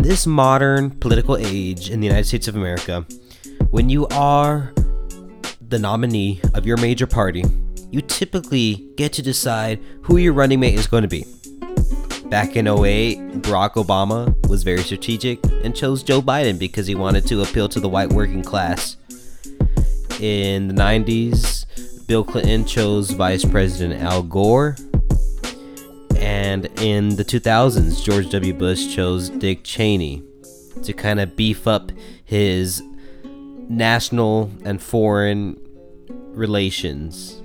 in this modern political age in the United States of America, when you are the nominee of your major party, you typically get to decide who your running mate is going to be. Back in 08, Barack Obama was very strategic and chose Joe Biden because he wanted to appeal to the white working class. In the 90s, Bill Clinton chose Vice President Al Gore. And in the 2000s, George W. Bush chose Dick Cheney to kind of beef up his national and foreign relations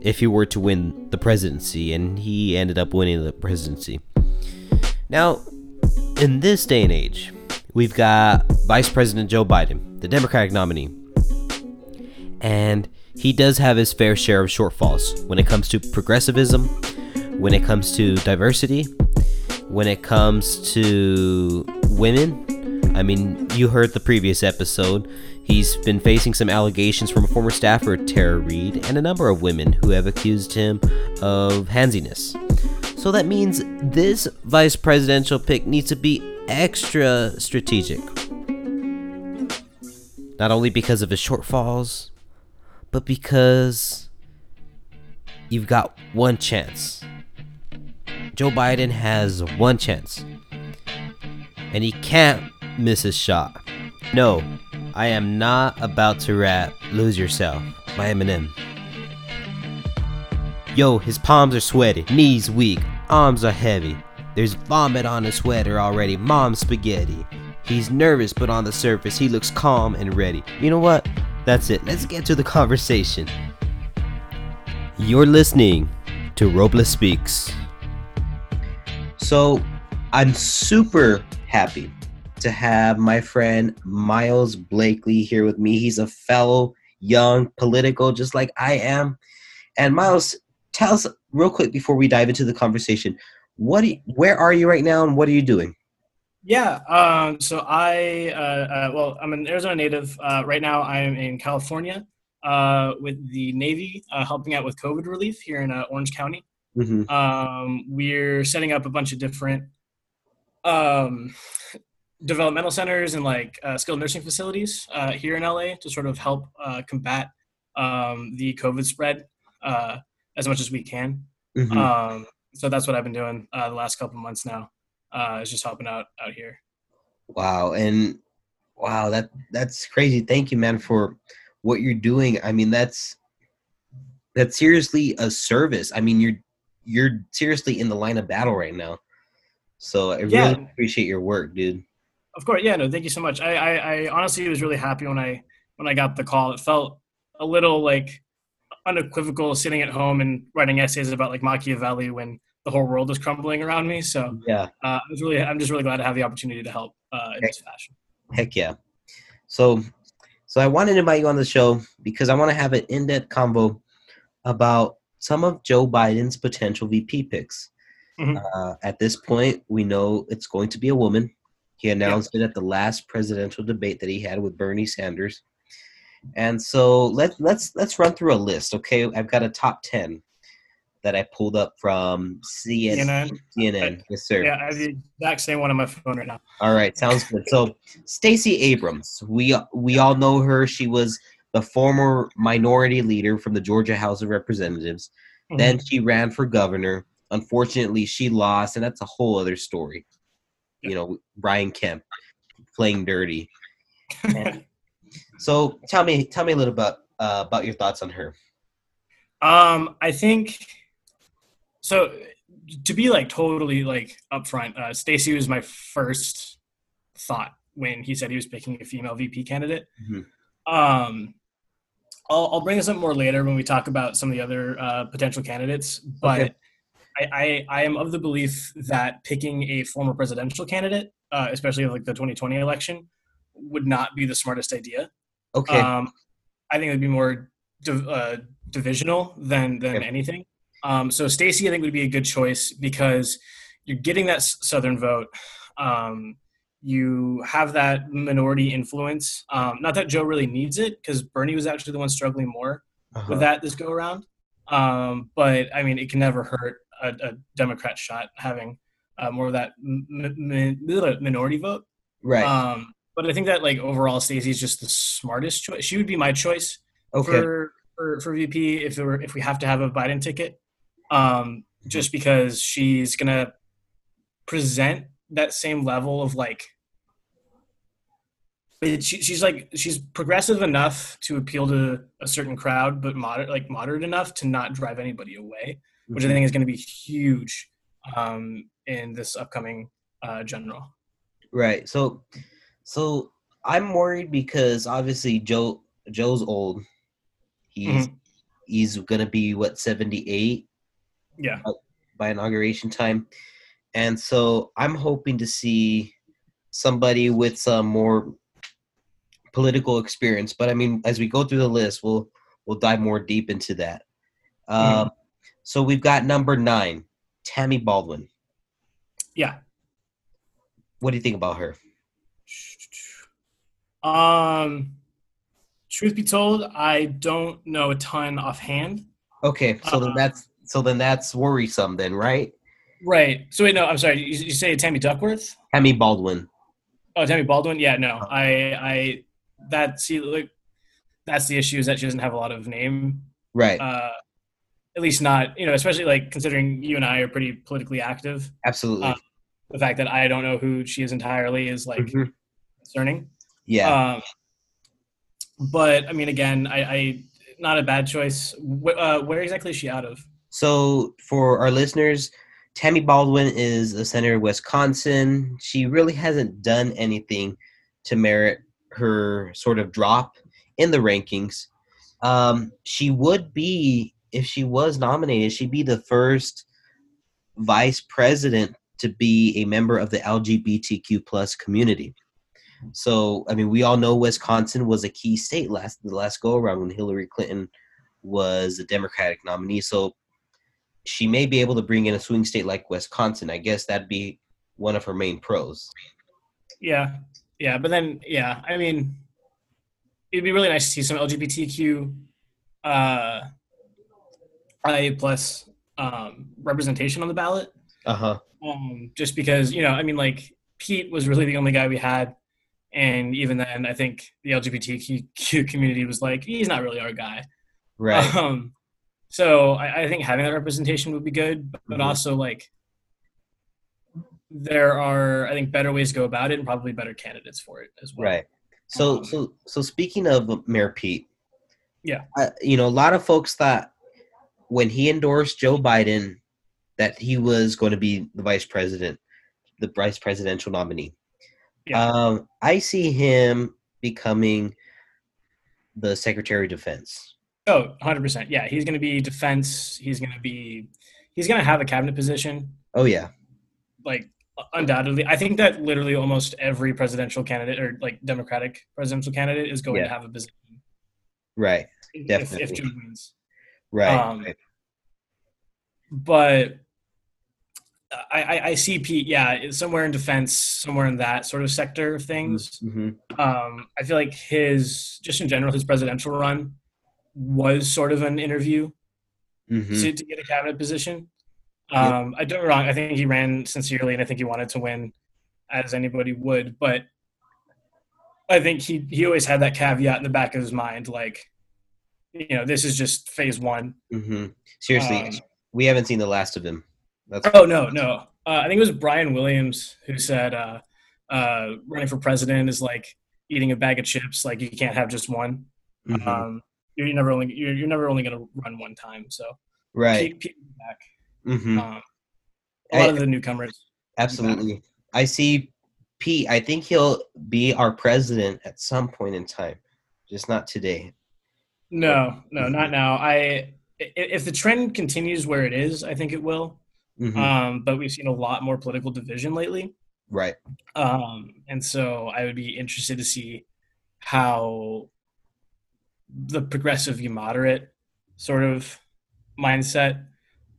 if he were to win the presidency, and he ended up winning the presidency. Now, in this day and age, we've got Vice President Joe Biden, the Democratic nominee, and he does have his fair share of shortfalls when it comes to progressivism, when it comes to diversity, when it comes to women. I mean, you heard the previous episode. He's been facing some allegations from a former staffer, Tara Reade, and a number of women who have accused him of handsiness. So that means this vice presidential pick needs to be extra strategic. Not only because of his shortfalls, but because you've got one chance. Joe Biden has one chance. And he can't miss his shot. No, I am not about to rap Lose Yourself by Eminem. Yo, his palms are sweaty, knees weak, arms are heavy. There's vomit on his sweater already, mom's spaghetti. He's nervous, but on the surface, he looks calm and ready. You know what? That's it. Let's get to the conversation. You're listening to Robles Speaks. So, I'm super happy to have my friend Miles Blakely here with me. He's a fellow young political, just like I am. And Miles, tell us real quick before we dive into the conversation, what you, where are you right now and what are you doing? Yeah, um, so I, uh, uh, well, I'm an Arizona native. Uh, right now, I am in California uh, with the Navy, uh, helping out with COVID relief here in uh, Orange County. Mm-hmm. Um, we're setting up a bunch of different um, developmental centers and like skilled nursing facilities here in LA to sort of help combat um, the COVID spread as much as we can. Mm-hmm. Um, so that's what I've been doing the last couple months now uh, is just helping out out here. Wow, and wow, that that's crazy. Thank you, man, for what you're doing. I mean, that's that's seriously a service. I mean, you're you're seriously in the line of battle right now. So I yeah. really appreciate your work, dude. Of course, yeah, no, thank you so much. I, I, I honestly was really happy when I when I got the call. It felt a little like unequivocal sitting at home and writing essays about like Machiavelli when the whole world is crumbling around me. So yeah, uh, I was really, I'm just really glad to have the opportunity to help uh, in heck, this fashion. Heck yeah. So, so I wanted to invite you on the show because I want to have an in-depth convo about some of Joe Biden's potential VP picks. Mm-hmm. Uh, at this point, we know it's going to be a woman. He announced yeah. it at the last presidential debate that he had with Bernie Sanders. And so let let's let's run through a list, okay? I've got a top ten that I pulled up from CNN. CNN. Yes, sir. Yeah, I have the exact same one on my phone right now. All right, sounds good. So, Stacey Abrams, we we all know her. She was the former minority leader from the Georgia House of Representatives. Mm-hmm. Then she ran for governor. Unfortunately, she lost, and that's a whole other story. You know, Brian Kemp playing dirty. so, tell me, tell me a little bit uh, about your thoughts on her. Um, I think so to be like totally like upfront, uh, Stacey was my first thought when he said he was picking a female VP candidate. Mm-hmm. Um, I'll, I'll, bring this up more later when we talk about some of the other uh, potential candidates, but okay. I, I, I, am of the belief that picking a former presidential candidate, uh, especially like the 2020 election, would not be the smartest idea. Okay. Um, I think it would be more div- uh, divisional than than okay. anything. Um, so Stacey, I think, would be a good choice because you're getting that southern vote. Um, you have that minority influence. Um, not that Joe really needs it, because Bernie was actually the one struggling more uh-huh. with that this go around. Um, but I mean, it can never hurt a, a Democrat shot having uh, more of that m- m- minority vote. Right. Um, but I think that like overall, Stacey's just the smartest choice. She would be my choice okay. for, for for VP if there were if we have to have a Biden ticket. Um, just because she's gonna present that same level of like it, she, she's like she's progressive enough to appeal to a certain crowd, but moderate like moderate enough to not drive anybody away, which I Mhm. think is going to be huge um, in this upcoming uh, general. Right. So, so I'm worried because obviously Joe Joe's old. He's he's gonna be what 78 Yeah, by inauguration time, and so I'm hoping to see somebody with some more political experience. But I mean, as we go through the list, we'll we'll dive more deep into that. Um, So we've got number nine, Tammy Baldwin. yeah. What do you think about her? Um, truth be told, I don't know a ton offhand. Okay, so then Uh, that's so then that's worrisome, then, right? Right. So wait, no, I'm sorry. You, you say Tammy Duckworth? Tammy Baldwin. Oh, Tammy Baldwin. Yeah, no, I, I, that see, like, that's the issue is that she doesn't have a lot of name. Right. Uh, at least not, you know, especially like considering you and I are pretty politically active. Absolutely. uh, The fact that I don't know who she is entirely is like Mhm. concerning. Yeah. Um, but I mean, again, I, I not a bad choice. Wh- uh, where exactly is she out of? So, for our listeners, Tammy Baldwin is a senator of Wisconsin. She really hasn't done anything to merit her sort of drop in the rankings. Um, she would be, if she was nominated, she'd be the first vice president to be a member of the LGBTQ plus community. So, I mean, we all know Wisconsin was a key state last the last go around when Hillary Clinton was the Democratic nominee. So, she may be able to bring in a swing state like Wisconsin. I guess that'd be one of her main pros. Yeah, yeah, but then yeah, I mean, it'd be really nice to see some LGBTQ, uh, IA plus um, representation on the ballot. Uh huh. Um, just because you know, I mean, like Pete was really the only guy we had, and even then, I think the LGBTQ community was like, he's not really our guy. Right. Um, so I, I think having that representation would be good, but, Mhm. also like there are I think better ways to go about it and probably better candidates for it as well. Right. So Um, so so speaking of Mayor Pete, Yeah. uh, you know, a lot of folks thought when he endorsed Joe Biden that he was going to be the vice president, the vice presidential nominee. Yeah. Um, I see him becoming the Secretary of Defense. Oh, 100%. Yeah, he's going to be defense. He's going to be he's going to have a cabinet position Oh yeah. like undoubtedly. I think that literally almost every presidential candidate or like Democratic presidential candidate is going Yeah. to have a position Right. if, if Joe wins. Right. Um, right. but I, I, I see Pete, yeah, somewhere in defense, somewhere in that sort of sector of things. Mhm. Um, I feel like his, just in general, his presidential run was sort of an interview Mhm. to, to get a cabinet position. Yep. Um, I don't wrong. I think he ran sincerely, and I think he wanted to win, as anybody would. But I think he he always had that caveat in the back of his mind, like, you know, this is just phase one. Mhm. Seriously, Um, we haven't seen the last of him. That's Oh no, no. Uh, I think it was Brian Williams who said uh, uh, running for president is like eating a bag of chips. Like you can't have just one. Mhm. Um, you're never only you're, you're never only going to run one time. So right. Pete, Pete back. Mhm. Um, a lot I- of the newcomers. Absolutely. I see Pete. I think he'll be our president at some point in time, just not today. No, no, not now. I if the trend continues where it is, I think it will. Mhm. Um, but we've seen a lot more political division lately. right. Um, and so I would be interested to see how the progressive you moderate sort of mindset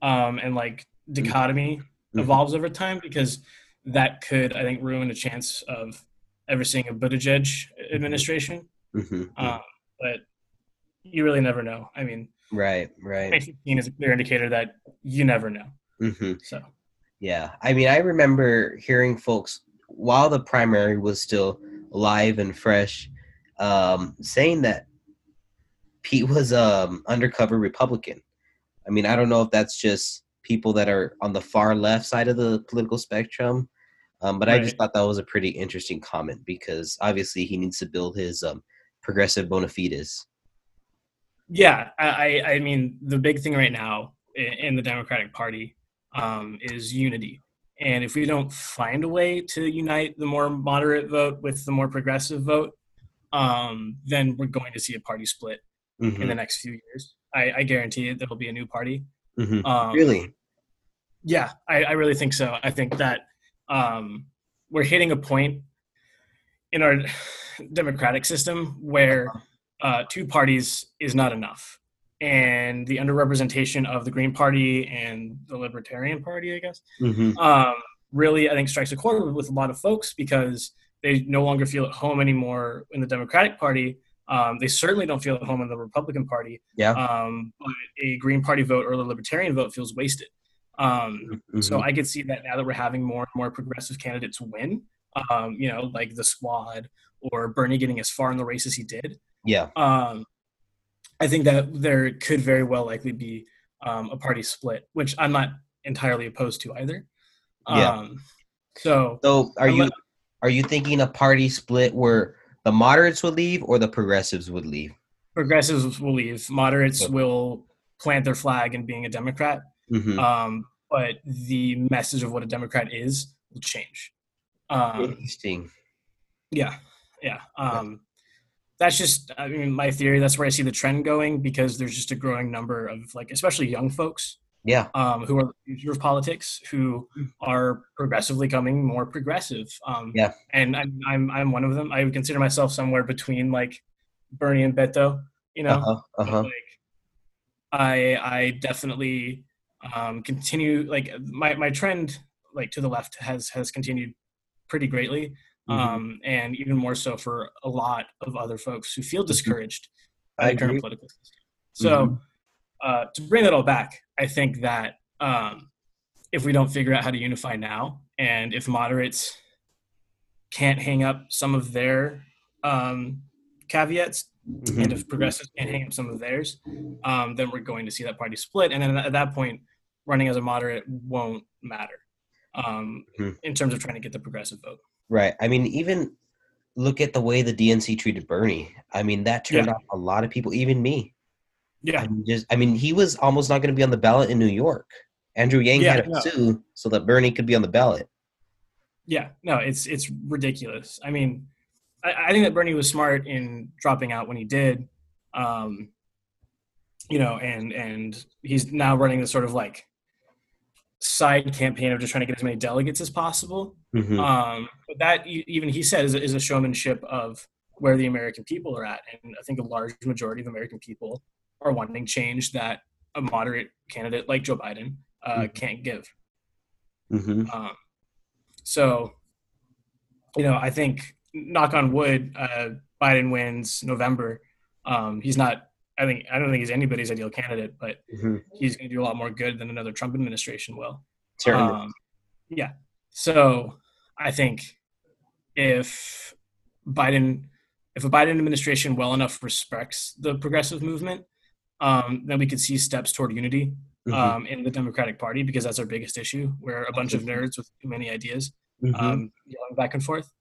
um, and like dichotomy Mhm. evolves over time because that could, I think, ruin a chance of ever seeing a Buttigieg administration. Mhm. Um, but you really never know. I mean, right. Right. 2016 is a clear indicator that you never know. hmm So Yeah. I mean, I remember hearing folks while the primary was still live and fresh, um, saying that Pete was um undercover Republican. I mean, I don't know if that's just people that are on the far left side of the political spectrum, um, but I just thought that was a pretty interesting comment because obviously he needs to build his um, progressive bona fides. Yeah, I, I mean, the big thing right now in the Democratic Party um, is unity. And if we don't find a way to unite the more moderate vote with the more progressive vote, um, then we're going to see a party split in Mhm, the next few years. I, I guarantee it. There'll be a new party. mhm. Um, Really? Yeah, I, I really think so. I think that um, we're hitting a point in our democratic system where uh, two parties is not enough. And the underrepresentation of the Green Party and the Libertarian Party, I guess, hmm um, really, I think, strikes a chord with a lot of folks because they no longer feel at home anymore in the Democratic Party. Um, they certainly don't feel at home in the Republican Party. Yeah. Um, but a Green Party vote or the Libertarian vote feels wasted. Um, so mhm. I could see that now that we're having more and more progressive candidates win, um, you know, like the squad or Bernie getting as far in the race as he did. yeah. Um, I think that there could very well likely be um, a party split, which I'm not entirely opposed to either. Yeah. Um, so So are you are you thinking a party split where the moderates would leave or the progressives would leave? progressives will leave, moderates Okay. will plant their flag in being a Democrat, hmm um, but the message of what a Democrat is will change. Um, Interesting. Yeah, yeah. Um, That's just, I mean, my theory. That's where I see the trend going because there's just a growing number of like, especially young folks Yeah. um, who are the future of politics who are progressively coming more progressive. Um, Yeah. And I'm, I'm, I'm one of them. I would consider myself somewhere between like Bernie and Beto. You know, Uh huh. Uh but, like I I definitely um, continue like my my trend like to the left has has continued pretty greatly, Mhm. um, and even more so for a lot of other folks who feel discouraged I by the current agree. political system. So uh, to bring that all back, I think that um, if we don't figure out how to unify now, and if moderates can't hang up some of their um, caveats Mhm. and if progressives can't hang up some of theirs, um, then we're going to see that party split. And then at that point, running as a moderate won't matter um, Mhm. in terms of trying to get the progressive vote. Right. I mean, even look at the way the DNC treated Bernie. I mean, that turned Yeah. off a lot of people, even me. Yeah, I mean, just I mean, he was almost not going to be on the ballot in New York. Andrew Yang Yeah, had to no. sue so that Bernie could be on the ballot. yeah, no, it's it's ridiculous. I mean, I, I think that Bernie was smart in dropping out when he did, um, you know, and and he's now running this sort of like side campaign of just trying to get as many delegates as possible. Mhm. Um, but that even he said is a, is a showmanship of where the American people are at, and I think a large majority of American people are wanting change that a moderate candidate like Joe Biden uh, Mhm. can't give. Mhm. Um, so, you know, I think knock on wood, uh, Biden wins November. Um, he's not. I think I don't think he's anybody's ideal candidate, but Mhm. he's going to do a lot more good than another Trump administration will. Um, yeah. So I think if Biden, if a Biden administration well enough respects the progressive movement, um, then we could see steps toward unity Mhm. um, in the Democratic Party because that's our biggest issue. We're a bunch of nerds with too many ideas Mhm. um, yelling back and forth.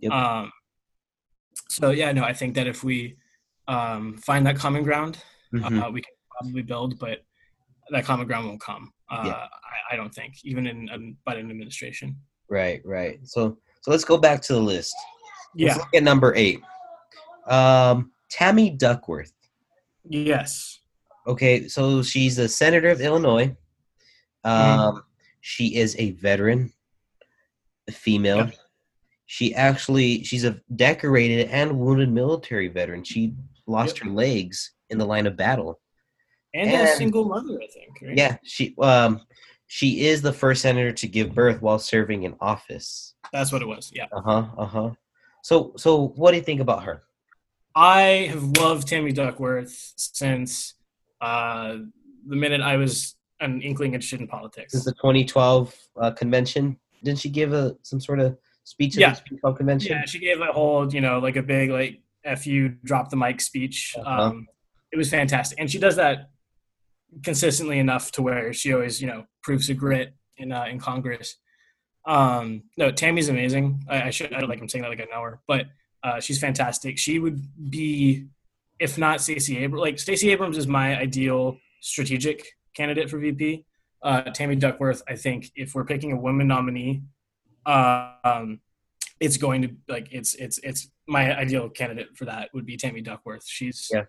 Yep. Um, so yeah, no, I think that if we um, find that common ground, Mhm. uh, we can probably build, but that common ground won't come. Uh, Yeah. I, I don't think, even in a Biden administration. Right. Right. So so let's go back to the list. Yeah. Let's look at number eight. Um, Tammy Duckworth. Yes. Okay, so she's a senator of Illinois. Mm-hmm. Um, She is a veteran, a female. Yep. She actually she's a decorated and wounded military veteran. She lost Yep. her legs in the line of battle. And, a single mother, I think. Right? Yeah, she um she is the first senator to give birth while serving in office. That's what it was. Yeah. Uh huh. Uh huh. So so what do you think about her? I have loved Tammy Duckworth since uh, the minute I was an inkling interested in politics. Since the 2012 uh, convention, didn't she give a some sort of speech at Yeah. the Speak Club convention? Yeah, she gave a whole, you know, like a big like "f you, drop the mic" speech. Uh-huh. Um, it was fantastic, and she does that consistently enough to where she always, you know, proves her grit in uh, in Congress. Um, no, Tammy's amazing. I, I should I don't like I'm saying that like an hour, but uh, she's fantastic. She would be, if not Stacey Abrams, like Stacey Abrams is my ideal strategic candidate for VP. Uh, Tammy Duckworth, I think, if we're picking a woman nominee, uh, um, it's going to like it's it's it's my ideal candidate for that would be Tammy Duckworth. She's Yeah.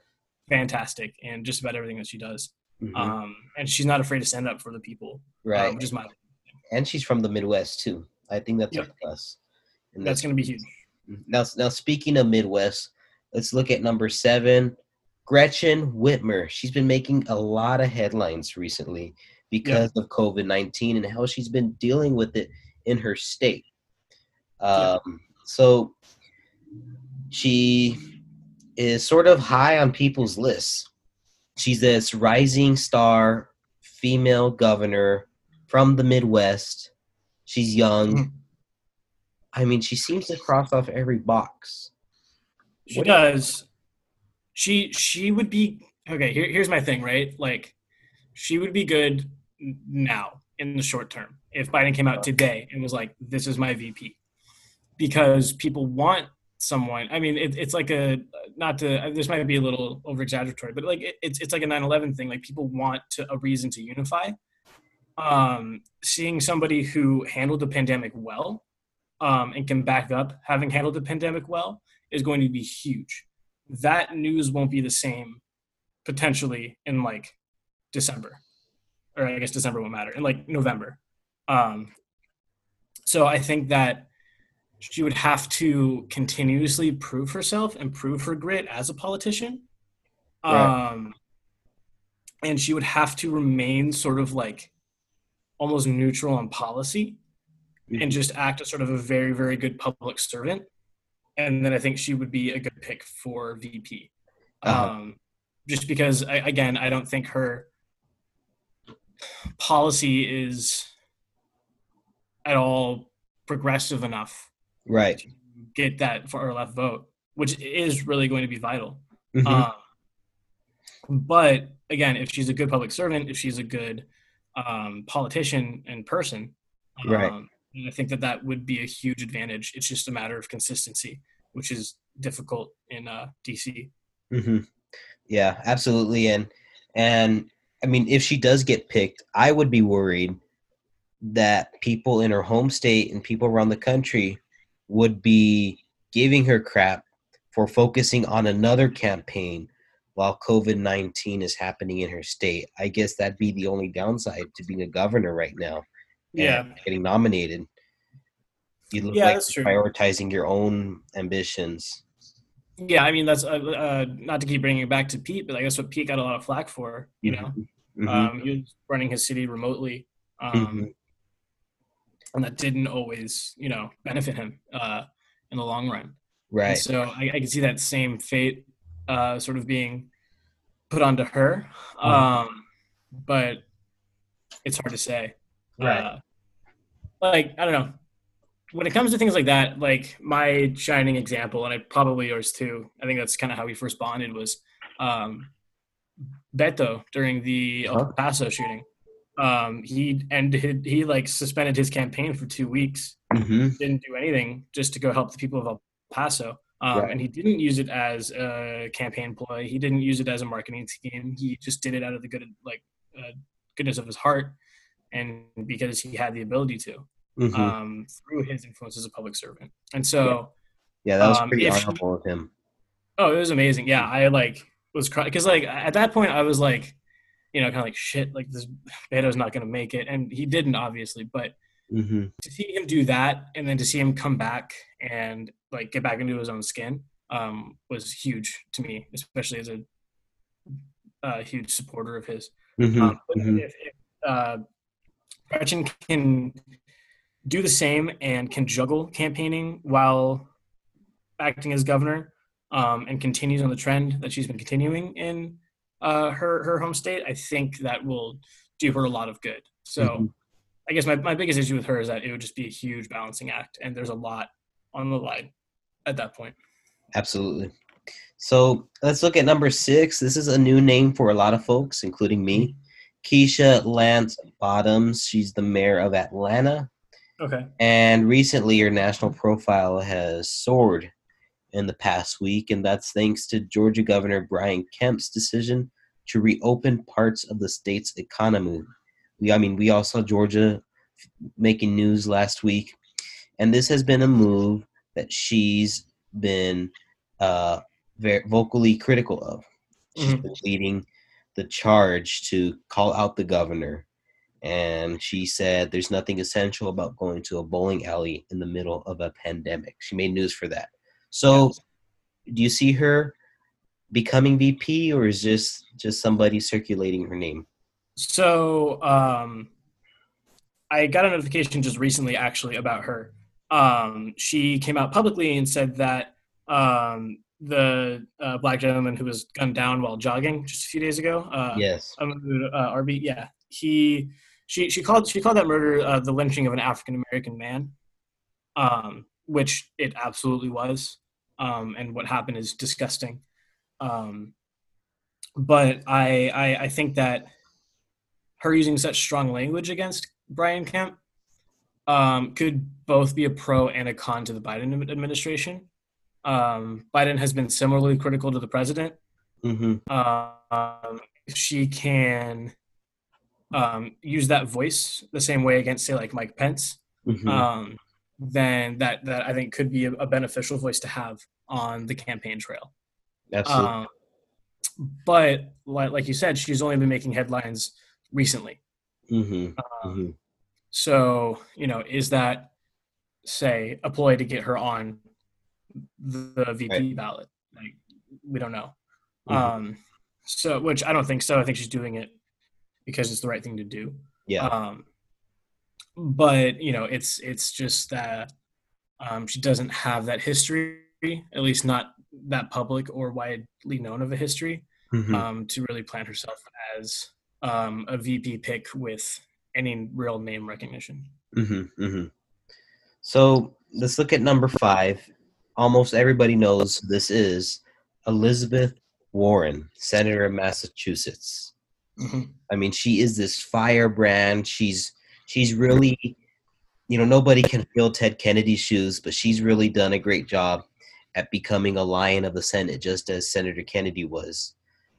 fantastic and just about everything that she does. Mhm. Um, and she's not afraid to stand up for the people, right. um, which is my and she's from the Midwest too. I think that's Yep. a plus. And that's going to be huge. Now, now speaking of Midwest, let's look at number seven, Gretchen Whitmer. She's been making a lot of headlines recently because of COVID nineteen and how she's been dealing with it in her state. Yeah. Um, so she is sort of high on people's lists. She's this rising star female governor from the Midwest. She's young. I mean, she seems to cross off every box. She What you- does. She she would be okay. Here, here's my thing, right? Like, she would be good now in the short term if Biden came out today and was like, "This is my VP," because people want someone. I mean, it, it's like a not to. This might be a little over exaggeratory, but like it, it's it's like a 9/11 thing. Like people want to, a reason to unify. Um, seeing somebody who handled the pandemic well um, and can back up having handled the pandemic well is going to be huge. That news won't be the same potentially in like December, or I guess December won't matter in like November. Um, so I think that she would have to continuously prove herself and prove her grit as a politician. Right. Um, and she would have to remain sort of like almost neutral on policy and just act as sort of a very, very good public servant. And then I think she would be a good pick for VP. Uh-huh. Um, just because, I, again, I don't think her policy is at all progressive enough Right. to get that far left vote, which is really going to be vital. Mhm. Um, but again, if she's a good public servant, if she's a good um, politician and person, um, Right. And I think that that would be a huge advantage. It's just a matter of consistency, which is difficult in uh, DC. hmm Yeah, absolutely. And and I mean, if she does get picked, I would be worried that people in her home state and people around the country would be giving her crap for focusing on another campaign while COVID nineteen is happening in her state. I guess that'd be the only downside to being a governor right now. And Yeah, getting nominated. You look Yeah, like prioritizing your own ambitions. yeah. I mean, that's uh, uh, not to keep bringing it back to Pete, but I guess what Pete got a lot of flack for. You know, Mhm. um, he was running his city remotely. Um, Mhm. and that didn't always, you know, benefit him uh, in the long run. And right. so I, I can see that same fate uh, sort of being put onto her, Mhm. um, but it's hard to say. Right. Like I don't know. When it comes to things like that, like my shining example, and I probably yours too. I think that's kind of how we first bonded was um, Beto during the El Uh-huh. Paso shooting. Um, he and He like suspended his campaign for two weeks hmm didn't do anything just to go help the people of El Paso. Um, Right. And he didn't use it as a campaign ploy. He didn't use it as a marketing scheme. He just did it out of the good, like, uh, goodness of his heart, and because he had the ability to hmm um, through his influence as a public servant. And so, yeah, that was um, pretty honorable of him. oh, it was amazing. Yeah, I like was crying because like at that point I was like, you know, kind of like shit. Like this Beto's not going to make it, and he didn't obviously, but hmm to see him do that and then to see him come back and like get back into his own skin um, was huge to me, especially as a, uh huge supporter of his. hmm Um, but Mhm. if, if uh, Gretchen can do the same and can juggle campaigning while acting as governor um, and continues on the trend that she's been continuing in uh, her her home state, I think that will do her a lot of good. So Mhm. I guess my, my biggest issue with her is that it would just be a huge balancing act, and there's a lot on the line at that point. Absolutely. So let's look at number six. This is a new name for a lot of folks, including me. Keisha Lance Bottoms. She's the mayor of Atlanta. Okay. And recently, her national profile has soared in the past week, and that's thanks to Georgia Governor Brian Kemp's decision to reopen parts of the state's economy. We, I mean, we all saw Georgia making news last week, and this has been a move that she's been uh, very vocally critical of. She's Mhm. been leading the charge to call out the governor, and she said there's nothing essential about going to a bowling alley in the middle of a pandemic. She made news for that. So, do you see her becoming VP, or is just just somebody circulating her name? So um, I got a notification just recently, actually, about her. Um, she came out publicly and said that um, the uh, black gentleman who was gunned down while jogging just a few days ago, uh, yes. um, uh, RB, yeah, he she she called she called that murder uh, the lynching of an African American man, um, which it absolutely was, um, and what happened is disgusting. Um, but I, I I think that her using such strong language against Brian Kemp um, could both be a pro and a con to the Biden administration. Um, Biden has been similarly critical to the president hmm um, she can um, use that voice the same way against, say, like Mike Pence, hmm um, then that that I think could be a, a beneficial voice to have on the campaign trail. Absolutely. Um, but like, like you said, she's only been making headlines recently. hmm Um, hmm So you know, is that say a ploy to get her on the VP Right. ballot? Like we don't know. Mhm. Um, so which I don't think so. I think she's doing it because it's the right thing to do. Yeah. Um, but you know, it's it's just that um, she doesn't have that history, at least not that public or widely known of a history, Mhm. um, to really plant herself as um, a VP pick with any real name recognition. hmm hmm So let's look at number five. Almost everybody knows this is Elizabeth Warren, Senator of Massachusetts. Mhm. I mean, she is this firebrand. She's she's really, you know, nobody can fill Ted Kennedy's shoes, but she's really done a great job at becoming a lion of the Senate, just as Senator Kennedy was.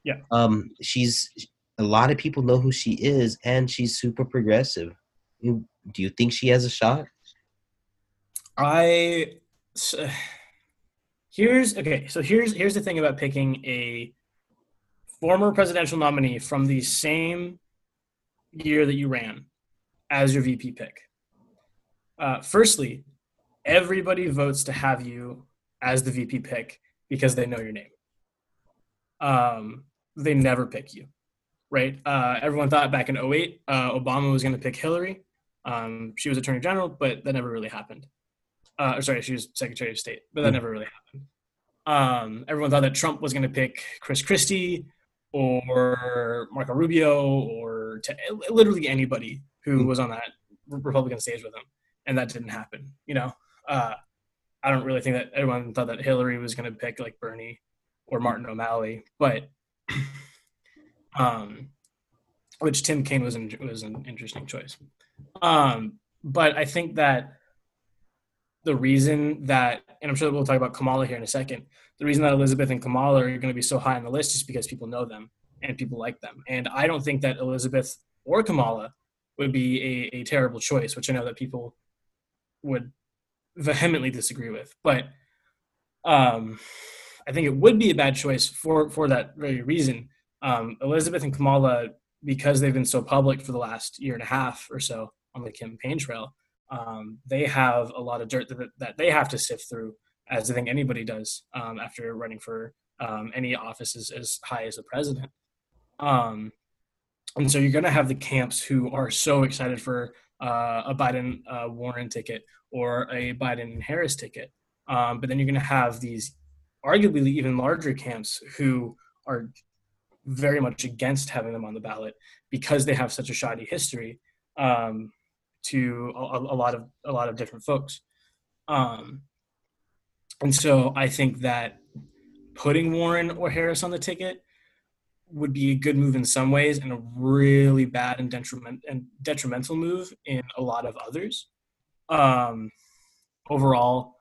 Yeah. Um, she's a lot of people know who she is, and she's super progressive. Do you think she has a shot? I s- here's okay. So here's here's the thing about picking a former presidential nominee from the same year that you ran as your VP pick. Uh, firstly, everybody votes to have you as the VP pick because they know your name. Um, they never pick you, right? Uh, everyone thought back in 08, uh, Obama was going to pick Hillary. Um, she was Attorney General, but that never really happened uh, or sorry, she was Secretary of State, but that Mhm. never really happened. Um, everyone thought that Trump was going to pick Chris Christie or Marco Rubio or to, literally anybody who Mhm. was on that Republican stage with him, and that didn't happen. You know, uh, I don't really think that everyone thought that Hillary was going to pick like Bernie or Martin O'Malley, but um, which Tim Kaine was an, was an interesting choice. Um, but I think that the reason that, and I'm sure we'll talk about Kamala here in a second, the reason that Elizabeth and Kamala are going to be so high on the list is because people know them and people like them. And I don't think that Elizabeth or Kamala would be a, a terrible choice, which I know that people would vehemently disagree with. But um, I think it would be a bad choice for, for that very reason. Um, Elizabeth and Kamala, because they've been so public for the last year and a half or so on the campaign trail, um, they have a lot of dirt that, that they have to sift through, as I think anybody does um, after running for um, any office as high as the president. Um, and so you're going to have the camps who are so excited for uh, a Biden uh, Warren ticket or a Biden Harris ticket. Um, but then you're going to have these arguably even larger camps who are very much against having them on the ballot because they have such a shoddy history. Um, to a, a lot of a lot of different folks. Um, and so I think that putting Warren or Harris on the ticket would be a good move in some ways and a really bad and, detriment, and detrimental move in a lot of others. Um, overall,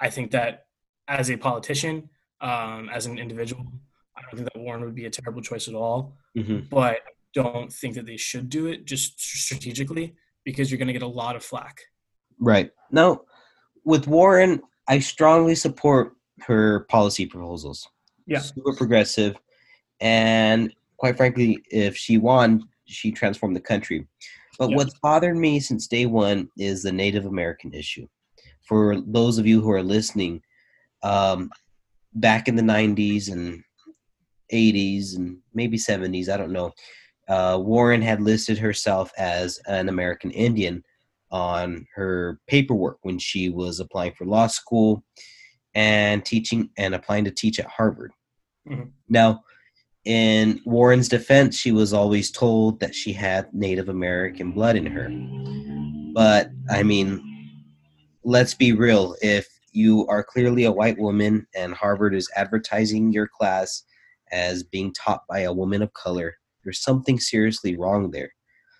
I think that as a politician, um, as an individual, I don't think that Warren would be a terrible choice at all. Mm-hmm. But I don't think that they should do it just strategically because you're going to get a lot of flack. Right. Now, with Warren, I strongly support her policy proposals. Yeah. Super progressive. And quite frankly, if she won, she transformed the country. But Yeah. what's bothered me since day one is the Native American issue. For those of you who are listening, um, back in the 90s and 80s and maybe 70s, I don't know, uh, Warren had listed herself as an American Indian on her paperwork when she was applying for law school and teaching and applying to teach at Harvard. Mhm. Now, in Warren's defense, she was always told that she had Native American blood in her. But I mean, let's be real. If you are clearly a white woman and Harvard is advertising your class as being taught by a woman of color, there's something seriously wrong there.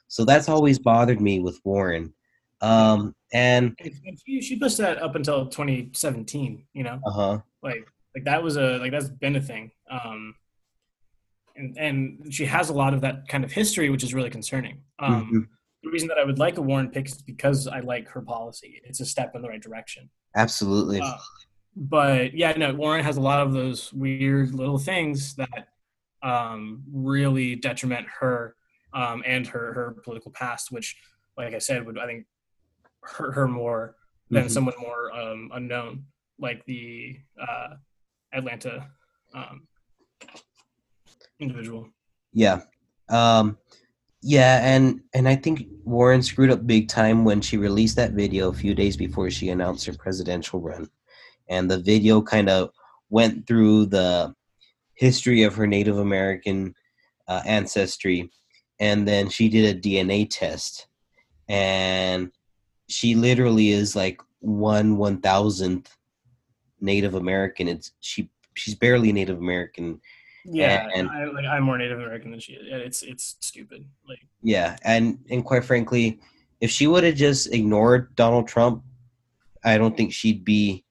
So that's always bothered me with Warren. Um, and she, she pushed that up until 2017. You know, uh huh, like like that was a like that's been a thing. Um, and and she has a lot of that kind of history, which is really concerning. Um, Mhm. The reason that I would like a Warren pick is because I like her policy. It's a step in the right direction. absolutely. Uh, but yeah, no, Warren has a lot of those weird little things that um, really detriment her um, and her her political past, which, like I said, would I think hurt her more than Mhm. someone more um, unknown, like the uh, Atlanta um, individual. Yeah. Um yeah, and and I think Warren screwed up big time when she released that video a few days before she announced her presidential run. And the video kind of went through the history of her Native American uh, ancestry and then she did a DNA test and she literally is like one one thousandth Native American. It's she she's barely Native American Yeah, And- I, like I'm more Native American than she is. It's it's stupid. Like Yeah, and and quite frankly, if she would have just ignored Donald Trump, I don't think she'd be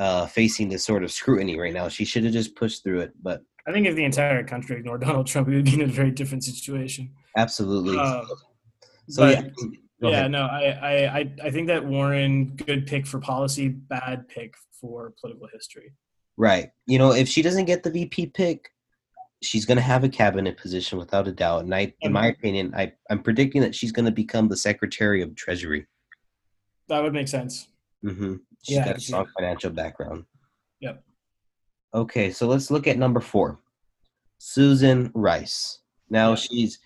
uh, facing this sort of scrutiny right now. She should have just pushed through it. But I think if the entire country ignored Donald Trump, we would be in a very different situation. absolutely. Um, so but- yeah, yeah, no, I, I, I, think that Warren, good pick for policy, bad pick for political history. right. You know, if she doesn't get the VP pick, she's going to have a cabinet position without a doubt. And I, in my opinion, I, I'm predicting that she's going to become the Secretary of Treasury. That would make sense. hmm She's Yeah, got a strong financial background. Yep. Okay, so let's look at number four, Susan Rice. Now she's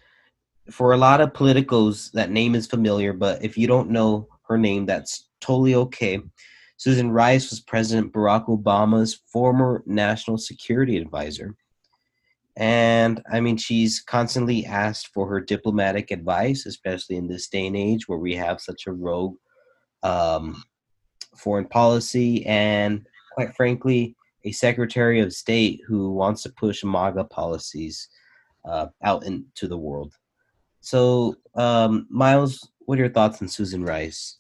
for a lot of politicos that name is familiar, but if you don't know her name, that's totally okay. Susan Rice was President Barack Obama's former national security advisor. And I mean, she's constantly asked for her diplomatic advice, especially in this day and age where we have such a rogue um, foreign policy and, quite frankly, a Secretary of State who wants to push MAGA policies uh, out into the world. So, um, Miles, what are your thoughts on Susan Rice?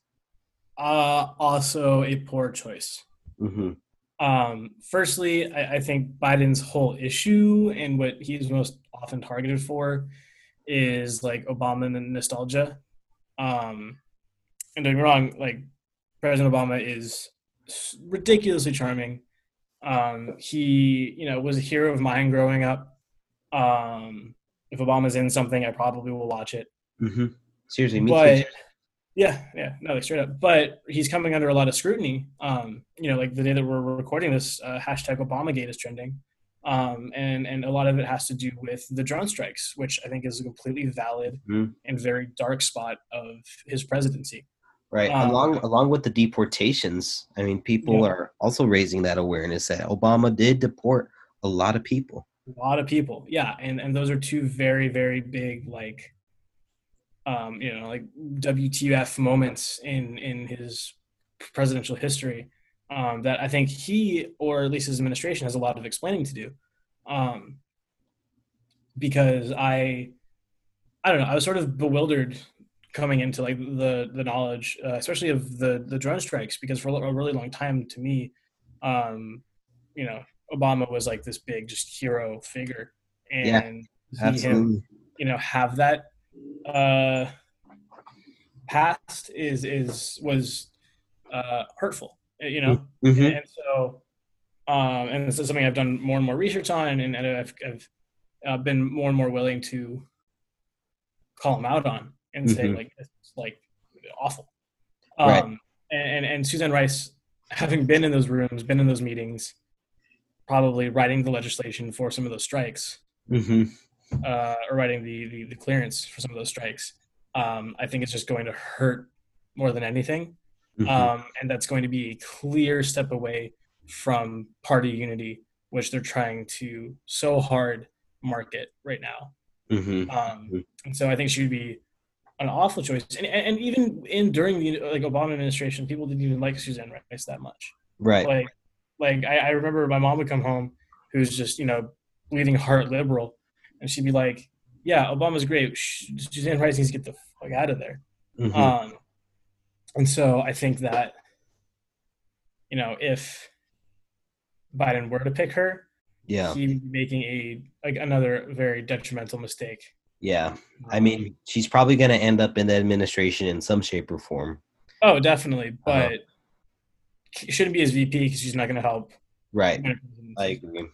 Uh, also a poor choice. hmm Um, firstly, I, I think Biden's whole issue and what he's most often targeted for is like Obama and nostalgia. Um, and don't get me wrong, like President Obama is ridiculously charming. Um, he, you know, was a hero of mine growing up. Um, if Obama's in something, I probably will watch it. hmm Seriously, me but too. yeah, yeah, no, like straight up. But he's coming under a lot of scrutiny. Um, you know, like the day that we're recording this, uh, hashtag ObamaGate is trending, um, and and a lot of it has to do with the drone strikes, which I think is a completely valid Mhm. and very dark spot of his presidency. Right. um, along along with the deportations, I mean, people Yeah. are also raising that awareness that Obama did deport a lot of people. A lot of people, yeah, and and those are two very very big like um, you know, like WTF moments in in his presidential history um, that I think he or at least his administration has a lot of explaining to do. Um, because I, I don't know, I was sort of bewildered coming into like the the knowledge, uh, especially of the the drone strikes, because for a really long time to me, um, you know, Obama was like this big just hero figure, and yeah, see him, you know, have that uh, past is is was uh, hurtful, you know, Mm-hmm. and so um, and this is something I've done more and more research on, and, and I've, I've uh, been more and more willing to call him out on and say Mhm. like it's like awful. Right. Um, and and Susan Rice, having been in those rooms, been in those meetings, probably writing the legislation for some of those strikes, Mm-hmm. uh, or writing the, the the clearance for some of those strikes. Um, I think it's just going to hurt more than anything, Mm-hmm. um, and that's going to be a clear step away from party unity, which they're trying to so hard market right now. mm-hmm. Um, and so I think she would be an awful choice. And, and even in during the like Obama administration, people didn't even like Susan Rice that much. Right. Like like I, I remember my mom would come home, who's just you know bleeding heart liberal, and she'd be like, "Yeah, Obama's great. Susan Rice needs to get the fuck out of there." Mhm. Um, and so I think that, you know, if Biden were to pick her, yeah. he'd be making a like another very detrimental mistake. Yeah. I Um, mean, she's probably going to end up in the administration in some shape or form. oh, definitely, but she shouldn't be his VP because she's not going to help. Right. win a presidency. I agree.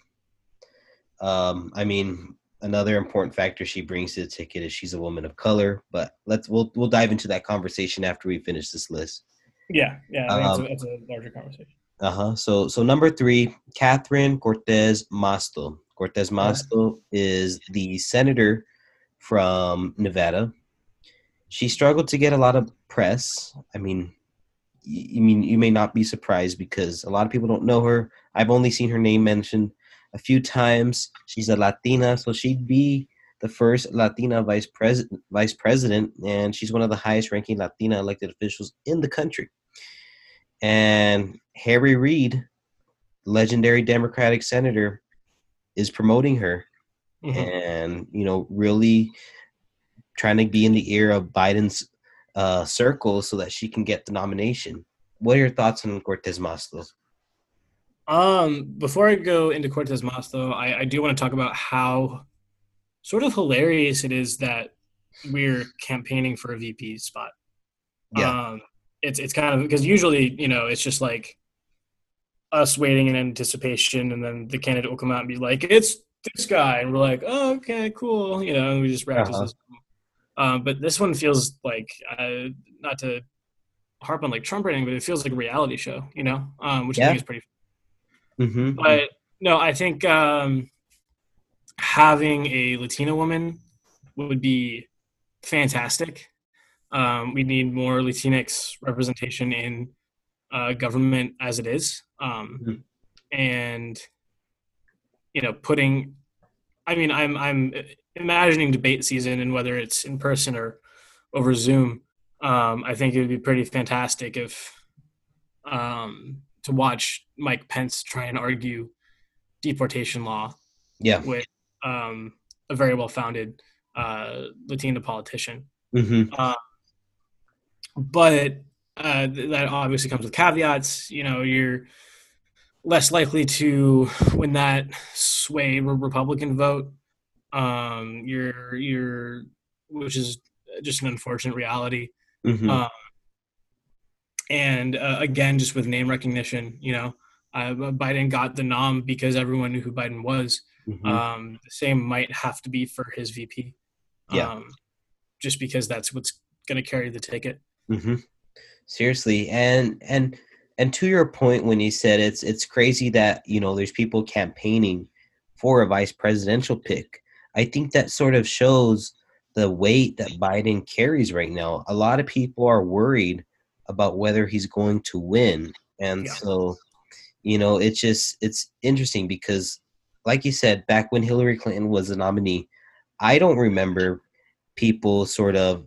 Um, I mean, another important factor she brings to the ticket is she's a woman of color. But let's we'll we'll dive into that conversation after we finish this list. yeah, yeah, Um, it's, a, a larger conversation. Uh huh. So so number three, Catherine Cortez Masto. Cortez Masto is the senator from Nevada. She struggled to get a lot of press. I mean, you mean you may not be surprised because a lot of people don't know her. I've only seen her name mentioned a few times. She's a Latina, so she'd be the first Latina vice president. Vice president, and she's one of the highest-ranking Latina elected officials in the country. And Harry Reid, legendary Democratic senator, is promoting her Mhm. and you know really trying to be in the ear of Biden's uh, circle so that she can get the nomination. What are your thoughts on Cortez Masto? Um, before I go into Cortez Masto, I, I do want to talk about how sort of hilarious it is that we're campaigning for a VP spot. Yeah. Um, it's it's kind of because usually you know it's just like us waiting in anticipation, and then the candidate will come out and be like, "It's this guy," and we're like, "Oh, okay, cool," you know, and we just practice Uh-huh. this. Um, but this one feels like uh, not to harp on like Trump or anything, but it feels like a reality show, you know, um, which I think is pretty Mm-hmm. but no, I think um, having a Latina woman would be fantastic. Um, we need more Latinx representation in uh, government as it is, um, Mhm. and you know, putting. I mean, I'm I'm imagining debate season and whether it's in person or over Zoom. Um, I think it would be pretty fantastic if um, to watch Mike Pence try and argue deportation law yeah. with um, a very well-founded uh, Latina politician. Mm-hmm. But uh, th- that obviously comes with caveats. You know, you're less likely to win that sway Republican vote. Um, you're you're, which is just an unfortunate reality. Mm-hmm. Um, and uh, again, just with name recognition, you know, uh, Biden got the nom because everyone knew who Biden was. Mhm. Um, the same might have to be for his VP. Yeah. Um, just because that's what's going to carry the ticket. hmm Seriously, and and and to your point when you said it's it's crazy that you know there's people campaigning for a vice presidential pick. I think that sort of shows the weight that Biden carries right now. A lot of people are worried about whether he's going to win, and Yeah. so you know it's just it's interesting because, like you said, back when Hillary Clinton was the nominee, I don't remember people sort of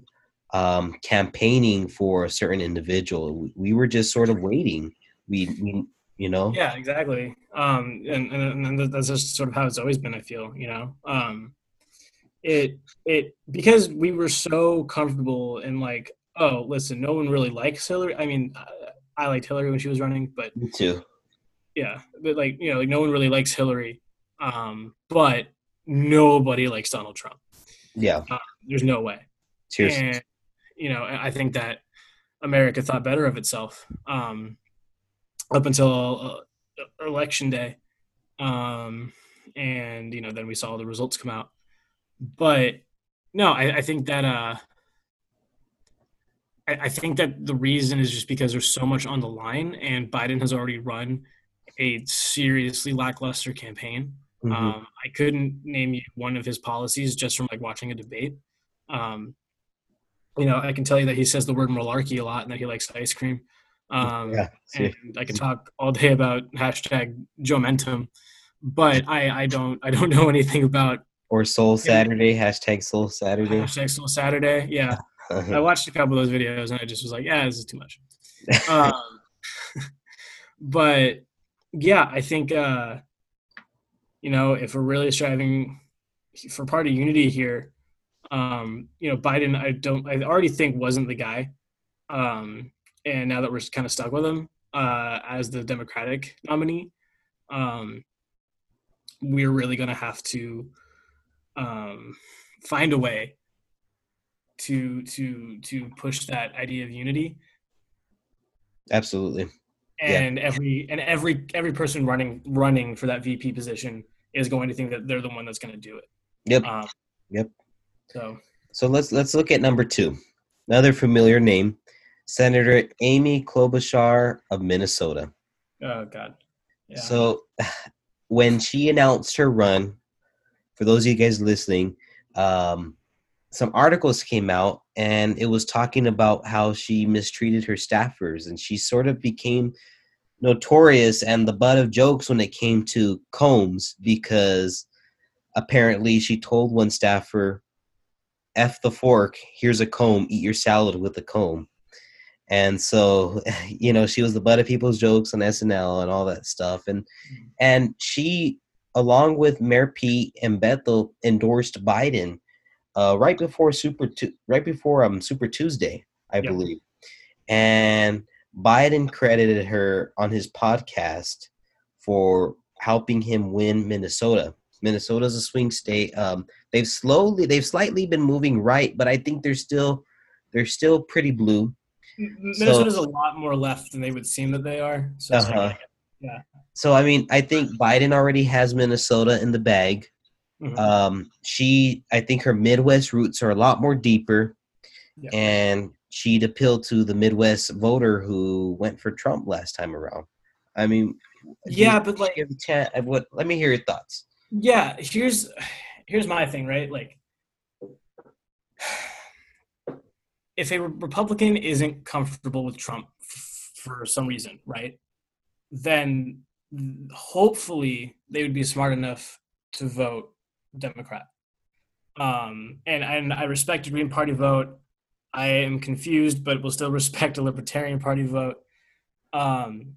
um, campaigning for a certain individual. We were just sort of waiting. We, we you know. Yeah, exactly. Um, and, and and that's just sort of how it's always been. I feel, you know, um, it it because we were so comfortable in like, oh, listen, no one really likes Hillary. I mean, I, liked Hillary when she was running, but Me too. yeah, but like you know, like no one really likes Hillary. Um, but nobody likes Donald Trump. Yeah. Uh, there's no way. Cheers. And you know, I think that America thought better of itself um, up until uh, election day, um, and you know, then we saw the results come out. But no, I, I think that uh, I, I think that the reason is just because there's so much on the line, and Biden has already run a seriously lackluster campaign. Mhm. Um, I couldn't name you one of his policies just from like watching a debate. Um, you know, I can tell you that he says the word malarkey a lot and that he likes ice cream. Um, yeah. and I could talk all day about hashtag Jomentum, but I, I don't I don't know anything about Or Soul Saturday. Hashtag Soul Saturday. hashtag Soul Saturday. Yeah, I watched a couple of those videos and I just was like, yeah, this is too much. um, but yeah, I think uh, you know if we're really striving for party unity here, um, you know, Biden, I don't, I already think wasn't the guy, um, and now that we're kind of stuck with him uh, as the Democratic nominee, um, we're really going to have to um, find a way to to to push that idea of unity Absolutely. Yeah. and every and every every person running running for that VP position is going to think that they're the one that's going to do it. Yep. Um, Yep. So So let's let's look at number two. Another familiar name, Senator Amy Klobuchar of Minnesota. oh god, yeah. So when she announced her run, for those of you guys listening, um, some articles came out and it was talking about how she mistreated her staffers and she sort of became notorious and the butt of jokes when it came to combs because apparently she told one staffer F the fork, here's a comb, eat your salad with a comb. And so, you know, she was the butt of people's jokes on SNL and all that stuff. And and she, along with Mayor Pete and Beto, endorsed Biden uh, right before Super Tu- right before um Super Tuesday, I Yep. believe. And Biden credited her on his podcast for helping him win Minnesota. Minnesota's a swing state. Um, they've slowly, they've slightly been moving right, but I think they're still, they're still pretty blue. Minnesota's a lot more left than they would seem that they are. So Uh-huh. like, So I mean, I think Biden already has Minnesota in the bag. mhm. Um, she, I think her Midwest roots are a lot more deeper, Yeah. and she'd appeal to the Midwest voter who went for Trump last time around. I mean, yeah, but like give a chan- uh, What? Let me hear your thoughts. Yeah here's here's my thing right? Like if a republican isn't comfortable with trump f- for some reason right then hopefully they would be smart enough to vote democrat. Um and and i respect a green party vote. I am confused but will still respect a libertarian party vote. Um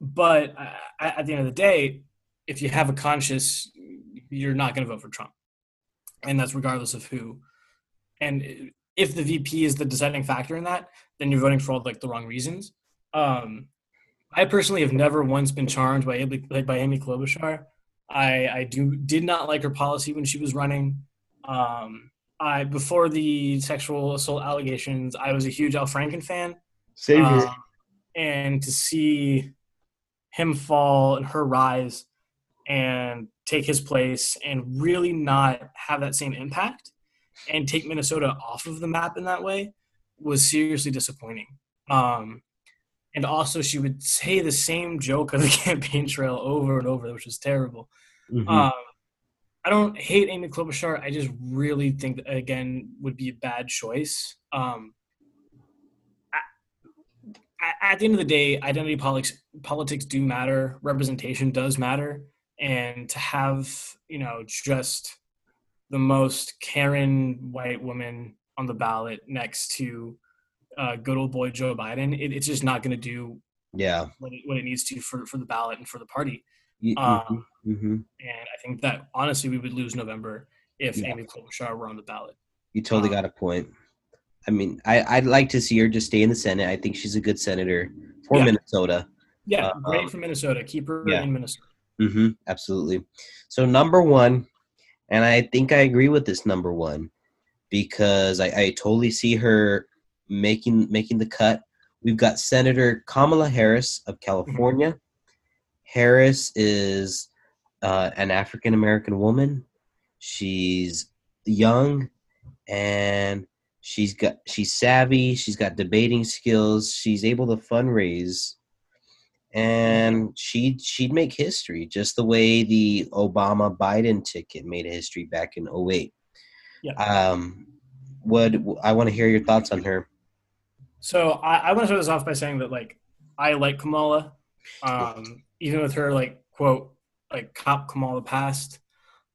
but I, I, at the end of the day if you have a conscience, you're not going to vote for Trump, and that's regardless of who. And if the VP is the deciding factor in that, then you're voting for all like the wrong reasons. Um, I personally have never once been charmed by Amy- by Amy Klobuchar. I I do did not like her policy when she was running. Um, I before the sexual assault allegations, I was a huge Al Franken fan. Same Um, and to see him fall and her rise and take his place and really not have that same impact and take Minnesota off of the map in that way was seriously disappointing. Um, and also, she would say the same joke on the campaign trail over and over, which was terrible. Mhm. Um, I don't hate Amy Klobuchar. I just really think that, again, would be a bad choice. Um, at, at the end of the day, identity politics politics do matter. Representation does matter, and to have you know just the most Karen white woman on the ballot next to uh, good old boy Joe Biden, it, it's just not going to do Yeah. what it, what it needs to for, for the ballot and for the party. Y- Um, mhm, mhm. And I think that honestly, we would lose November if Yeah. Amy Klobuchar were on the ballot. You totally um, got a point. I mean, I, I'd like to see her just stay in the Senate. I think she's a good senator for Yeah. Minnesota. Yeah, Uh, great um, for Minnesota. Keep her yeah. in Minnesota. Hmm absolutely. So number one, and I think I agree with this number one because I, I totally see her making making the cut. We've got Senator Kamala Harris of California. Harris is uh, an African American woman. She's young and she's got she's savvy. She's got debating skills. She's able to fundraise and she'd she'd make history just the way the Obama Biden ticket made a history back in 08. Yeah. Um what I want to hear your thoughts on her. So I, I want to start this off by saying that like I like Kamala, um, even with her like quote like cop Kamala past.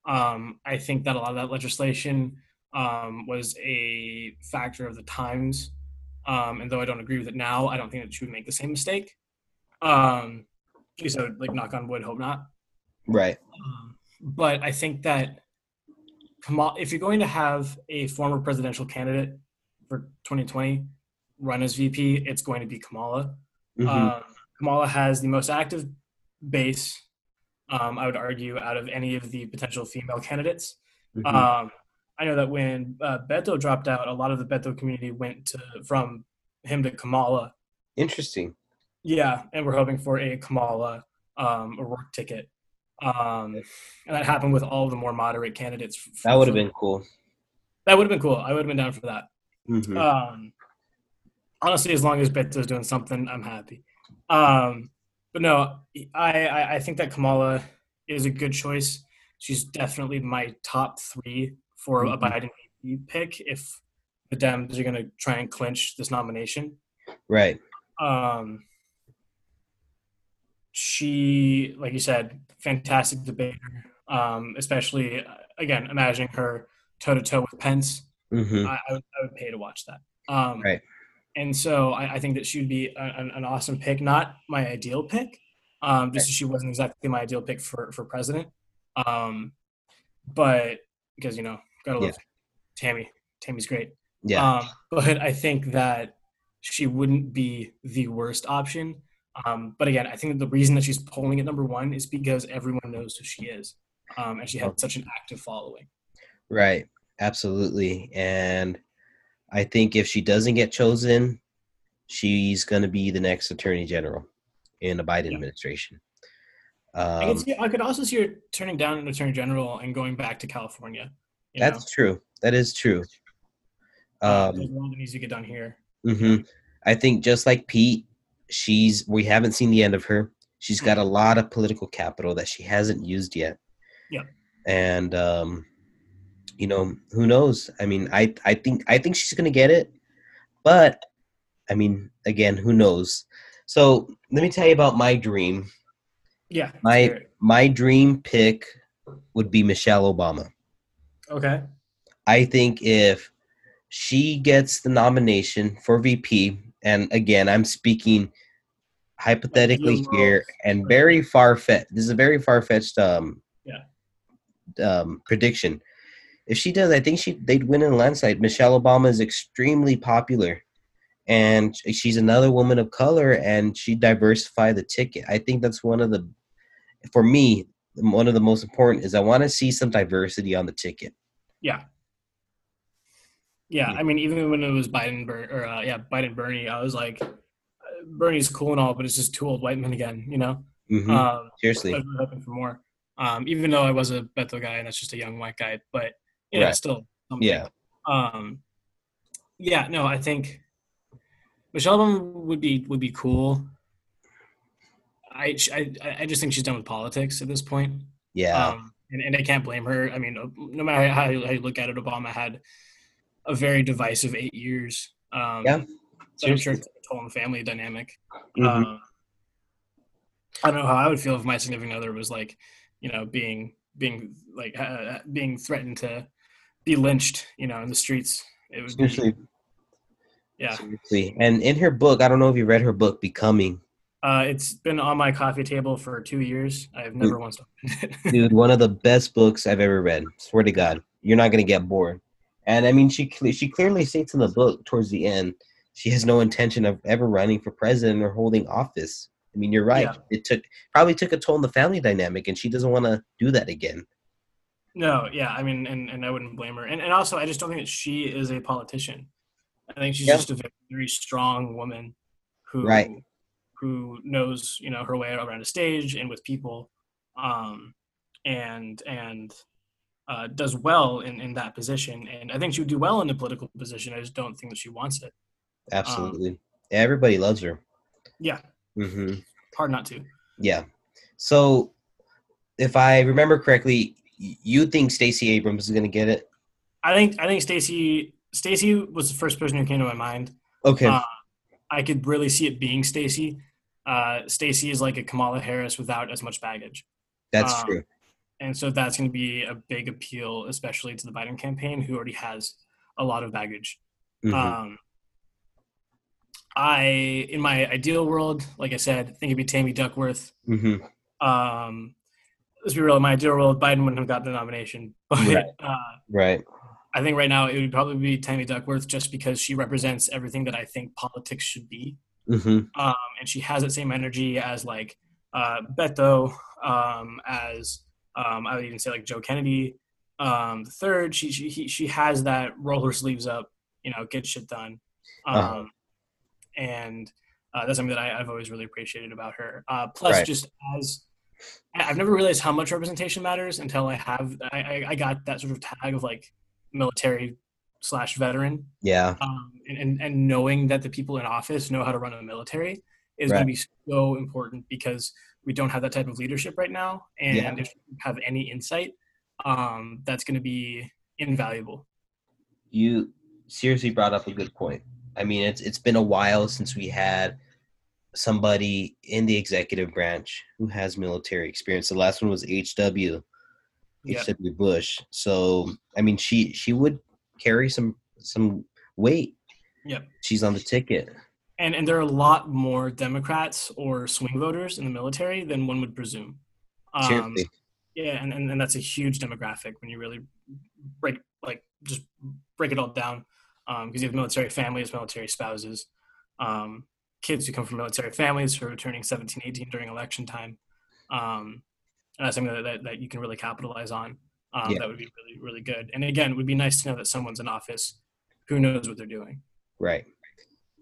Um, I think that a lot of that legislation um, was a factor of the times, um, and though I don't agree with it now, I don't think that she would make the same mistake. Um, at least I would like knock on wood, hope not. Right. Um, but I think that if you're going to have a former presidential candidate for 2020 run as VP, it's going to be Kamala. Mhm. Um, Kamala has the most active base, um, I would argue, out of any of the potential female candidates. Mhm. Um, I know that when uh, Beto dropped out, a lot of the Beto community went to from him to Kamala. Interesting. Yeah, and we're hoping for a Kamala um, O'Rourke ticket. Um, and that happened with all the more moderate candidates. f- That would have been cool. that would have been cool. I would have been down for that. Mhm. Um, honestly, as long as Beto's doing something, I'm happy. Um, but no, I, I I think that Kamala is a good choice. She's definitely my top three for a Mhm. Biden pick if the Dems are going to try and clinch this nomination. Right. Um, she, like you said, fantastic debater. Um, especially uh, again, imagining her toe to toe with Pence. hmm I, I, would, I would pay to watch that. Um, Right. And so I, I think that she would be a- an, an awesome pick, not my ideal pick. Um, just as she wasn't exactly my ideal pick for, for president. Um, but because, you know, gotta love Tammy. Tammy's great. Yeah. Um, but I think that she wouldn't be the worst option. Um, but again, I think that the reason that she's polling at number one is because everyone knows who she is. Um, and she had such an active following. Right. Absolutely. And I think if she doesn't get chosen, she's going to be the next attorney general in the Biden Yeah. administration. I, Um, could see, I could also see her turning down an attorney general and going back to California. you know? that's true. That is true. Uh, Um, there's a lot that needs to get done here. hmm I think just like Pete, she's we haven't seen the end of her. She's got a lot of political capital that she hasn't used yet. Yeah. And um, you know, who knows? I mean, I I think I think she's gonna get it, but I mean, again, who knows? So let me tell you about my dream. Yeah. My it. my dream pick would be Michelle Obama. Okay. I think if she gets the nomination for VP, and again, I'm speaking hypothetically here and very far fetched. This is a very far fetched um, Yeah. um, prediction. If she does, I think she they'd win in a landslide. Michelle Obama is extremely popular, and she's another woman of color, and she diversify the ticket. I think that's one of the, for me, one of the most important is I want to see some diversity on the ticket. Yeah. Yeah. I mean, even when it was Biden or uh, yeah, Biden Bernie, I was like, uh, Bernie's cool and all, but it's just two old white men again, you know? Mhm. Um, Seriously. I was hoping for more. Um, even though I was a Beto guy and that's just a young white guy, but you know, Right. still something. Yeah. Um, yeah, no, I think Michelle Obama would be would be cool. I, I I just think she's done with politics at this point. Yeah. Um, and, and I can't blame her. I mean, no matter how how you look at it, Obama had a very divisive eight years. Um, Yeah, but I'm sure it's a toll on the family dynamic. Mhm. Um, I don't know how I would feel if my significant other was like, you know, being being like uh, being threatened to be lynched, you know, in the streets It would Seriously. be yeah. Seriously. And in her book, I don't know if you read her book, Becoming. Uh, it's been on my coffee table for two years. I've never once opened it. Dude, one of the best books I've ever read. Swear to God, you're not gonna get bored. And I mean, she she clearly states in the book towards the end she has no intention of ever running for president or holding office. I mean, you're right. Yeah. It took probably took a toll on the family dynamic, and she doesn't want to do that again. no, yeah, I mean, and, and I wouldn't blame her. And, and also, I just don't think that she is a politician. I think she's Yeah. just a very, very strong woman who Right. who knows you know her way around a stage and with people, um, and and uh, does well in, in that position. And I think she would do well in the political position. I just don't think that she wants it. Absolutely, everybody loves her. Yeah, Mm-hmm. hard not to. Yeah. So, if I remember correctly, you think Stacey Abrams is gonna get it? I think I think Stacey Stacey was the first person who came to my mind. Okay. Uh, I could really see it being Stacey. Uh, Stacey is like a Kamala Harris without as much baggage, That's um, true. And so that's going to be a big appeal, especially to the Biden campaign, who already has a lot of baggage. Mhm. Um, I, in my ideal world, like I said, I think it'd be Tammy Duckworth. Mhm. Um, let's be real, in my ideal world, Biden wouldn't have gotten the nomination, but Right. uh, Right. I think right now it would probably be Tammy Duckworth just because she represents everything that I think politics should be. hmm Um, and she has that same energy as like uh, Beto, um, as um, I would even say like Joe Kennedy. Um, the third, she she he, she has that roll her sleeves up, you know, get shit done. Um, Uh-huh. And uh, that's something that I, I've always really appreciated about her. Uh, plus, Right. just as I've never realized how much representation matters until I have I, I, got that sort of tag of like military slash veteran Yeah. um, and, and, and knowing that the people in office know how to run a military is going to be so important because we don't have that type of leadership right now. And Yeah. if you have any insight, um, that's going to be invaluable. You seriously brought up a good point. I mean, it's it's been a while since we had somebody in the executive branch who has military experience. The last one was HW, Yeah. HW Bush. So, I mean, she she would carry some some weight. Yep. She's on the ticket. And, and there are a lot more Democrats or swing voters in the military than one would presume. Um, yeah, and, and, and that's a huge demographic when you really break, like, just break it all down. Because you have military families, military spouses, um, kids who come from military families who are turning 17, 18 during election time. Um, and that's something that, that, that you can really capitalize on. Um, Yeah. That would be really, really good. And again, it would be nice to know that someone's in office who knows what they're doing. Right.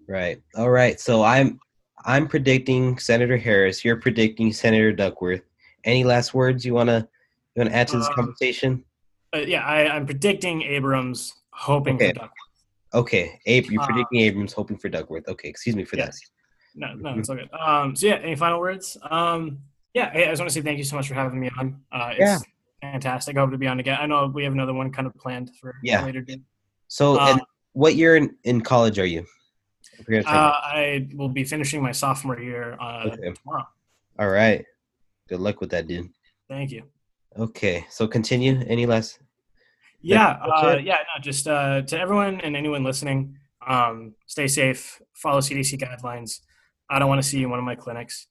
Right. All right. So I'm I'm predicting Senator Harris. You're predicting Senator Duckworth. Any last words you wanna you wanna add to this Um, conversation? But yeah, I, I'm predicting Abrams, hoping Okay. for Duck. Okay. Ab- you're uh, predicting Abrams, hoping for Duckworth. Okay. Excuse me for Yes. No, Mm-hmm. no, it's all good. Um, so yeah, any final words? Um, yeah, I I just want to say thank you so much for having me on. Uh, it's Yeah. fantastic. I hope to be on again. I know we have another one kind of planned for Yeah. later date. So, Uh, and what year in, in college are you? Uh, I will be finishing my sophomore year uh, Okay. tomorrow. All right. Good luck with that, dude. Thank you. Okay. So continue. Any last? Yeah, uh, yeah. No, just uh, to everyone and anyone listening, um, stay safe. Follow CDC guidelines. I don't want to see you in one of my clinics.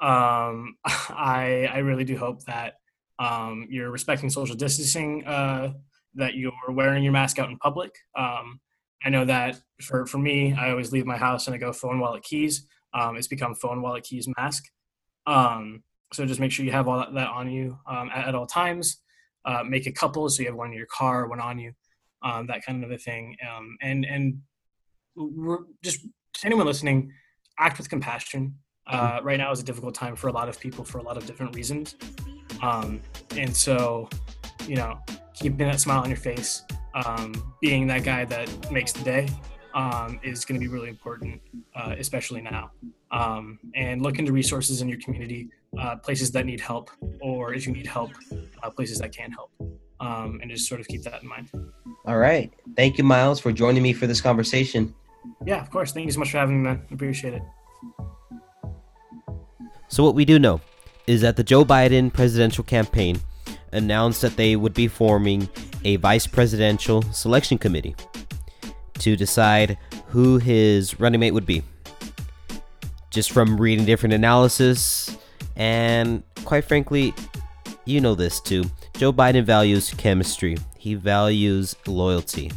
Um, I I really do hope that um, you're respecting social distancing. Uh, that you're wearing your mask out in public. Um, I know that for for me, I always leave my house and I go phone, wallet, keys. Um, it's become phone, wallet, keys, mask. Um, so just make sure you have all that, that on you um, at, at all times. Uh, make a couple so you have one in your car one on you um, that kind of a thing. Um, and and we're just to anyone listening act with compassion. Uh, right now is a difficult time for a lot of people for a lot of different reasons. Um, and so you know keeping that smile on your face um, being that guy that makes the day um, is going to be really important uh, especially now. Um, and look into resources in your community uh, places that need help or if you need help uh, places that can help. Um, and just sort of keep that in mind. All right. Thank you, Miles, for joining me for this conversation. yeah of course. Thank you so much for having me man. Appreciate it. So, what we do know is that the Joe Biden presidential campaign announced that they would be forming a vice presidential selection committee. to decide who his running mate would be. Just from reading different analysis, and quite frankly, you know this too. Joe Biden values chemistry, he values loyalty.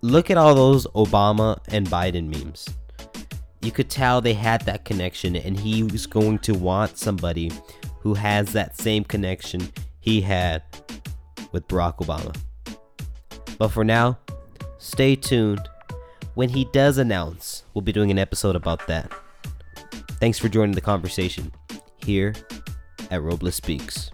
Look at all those Obama and Biden memes. You could tell they had that connection, and he was going to want somebody who has that same connection he had with Barack Obama. But for now, stay tuned. When he does announce, we'll be doing an episode about that. Thanks for joining the conversation here at Robles Speaks.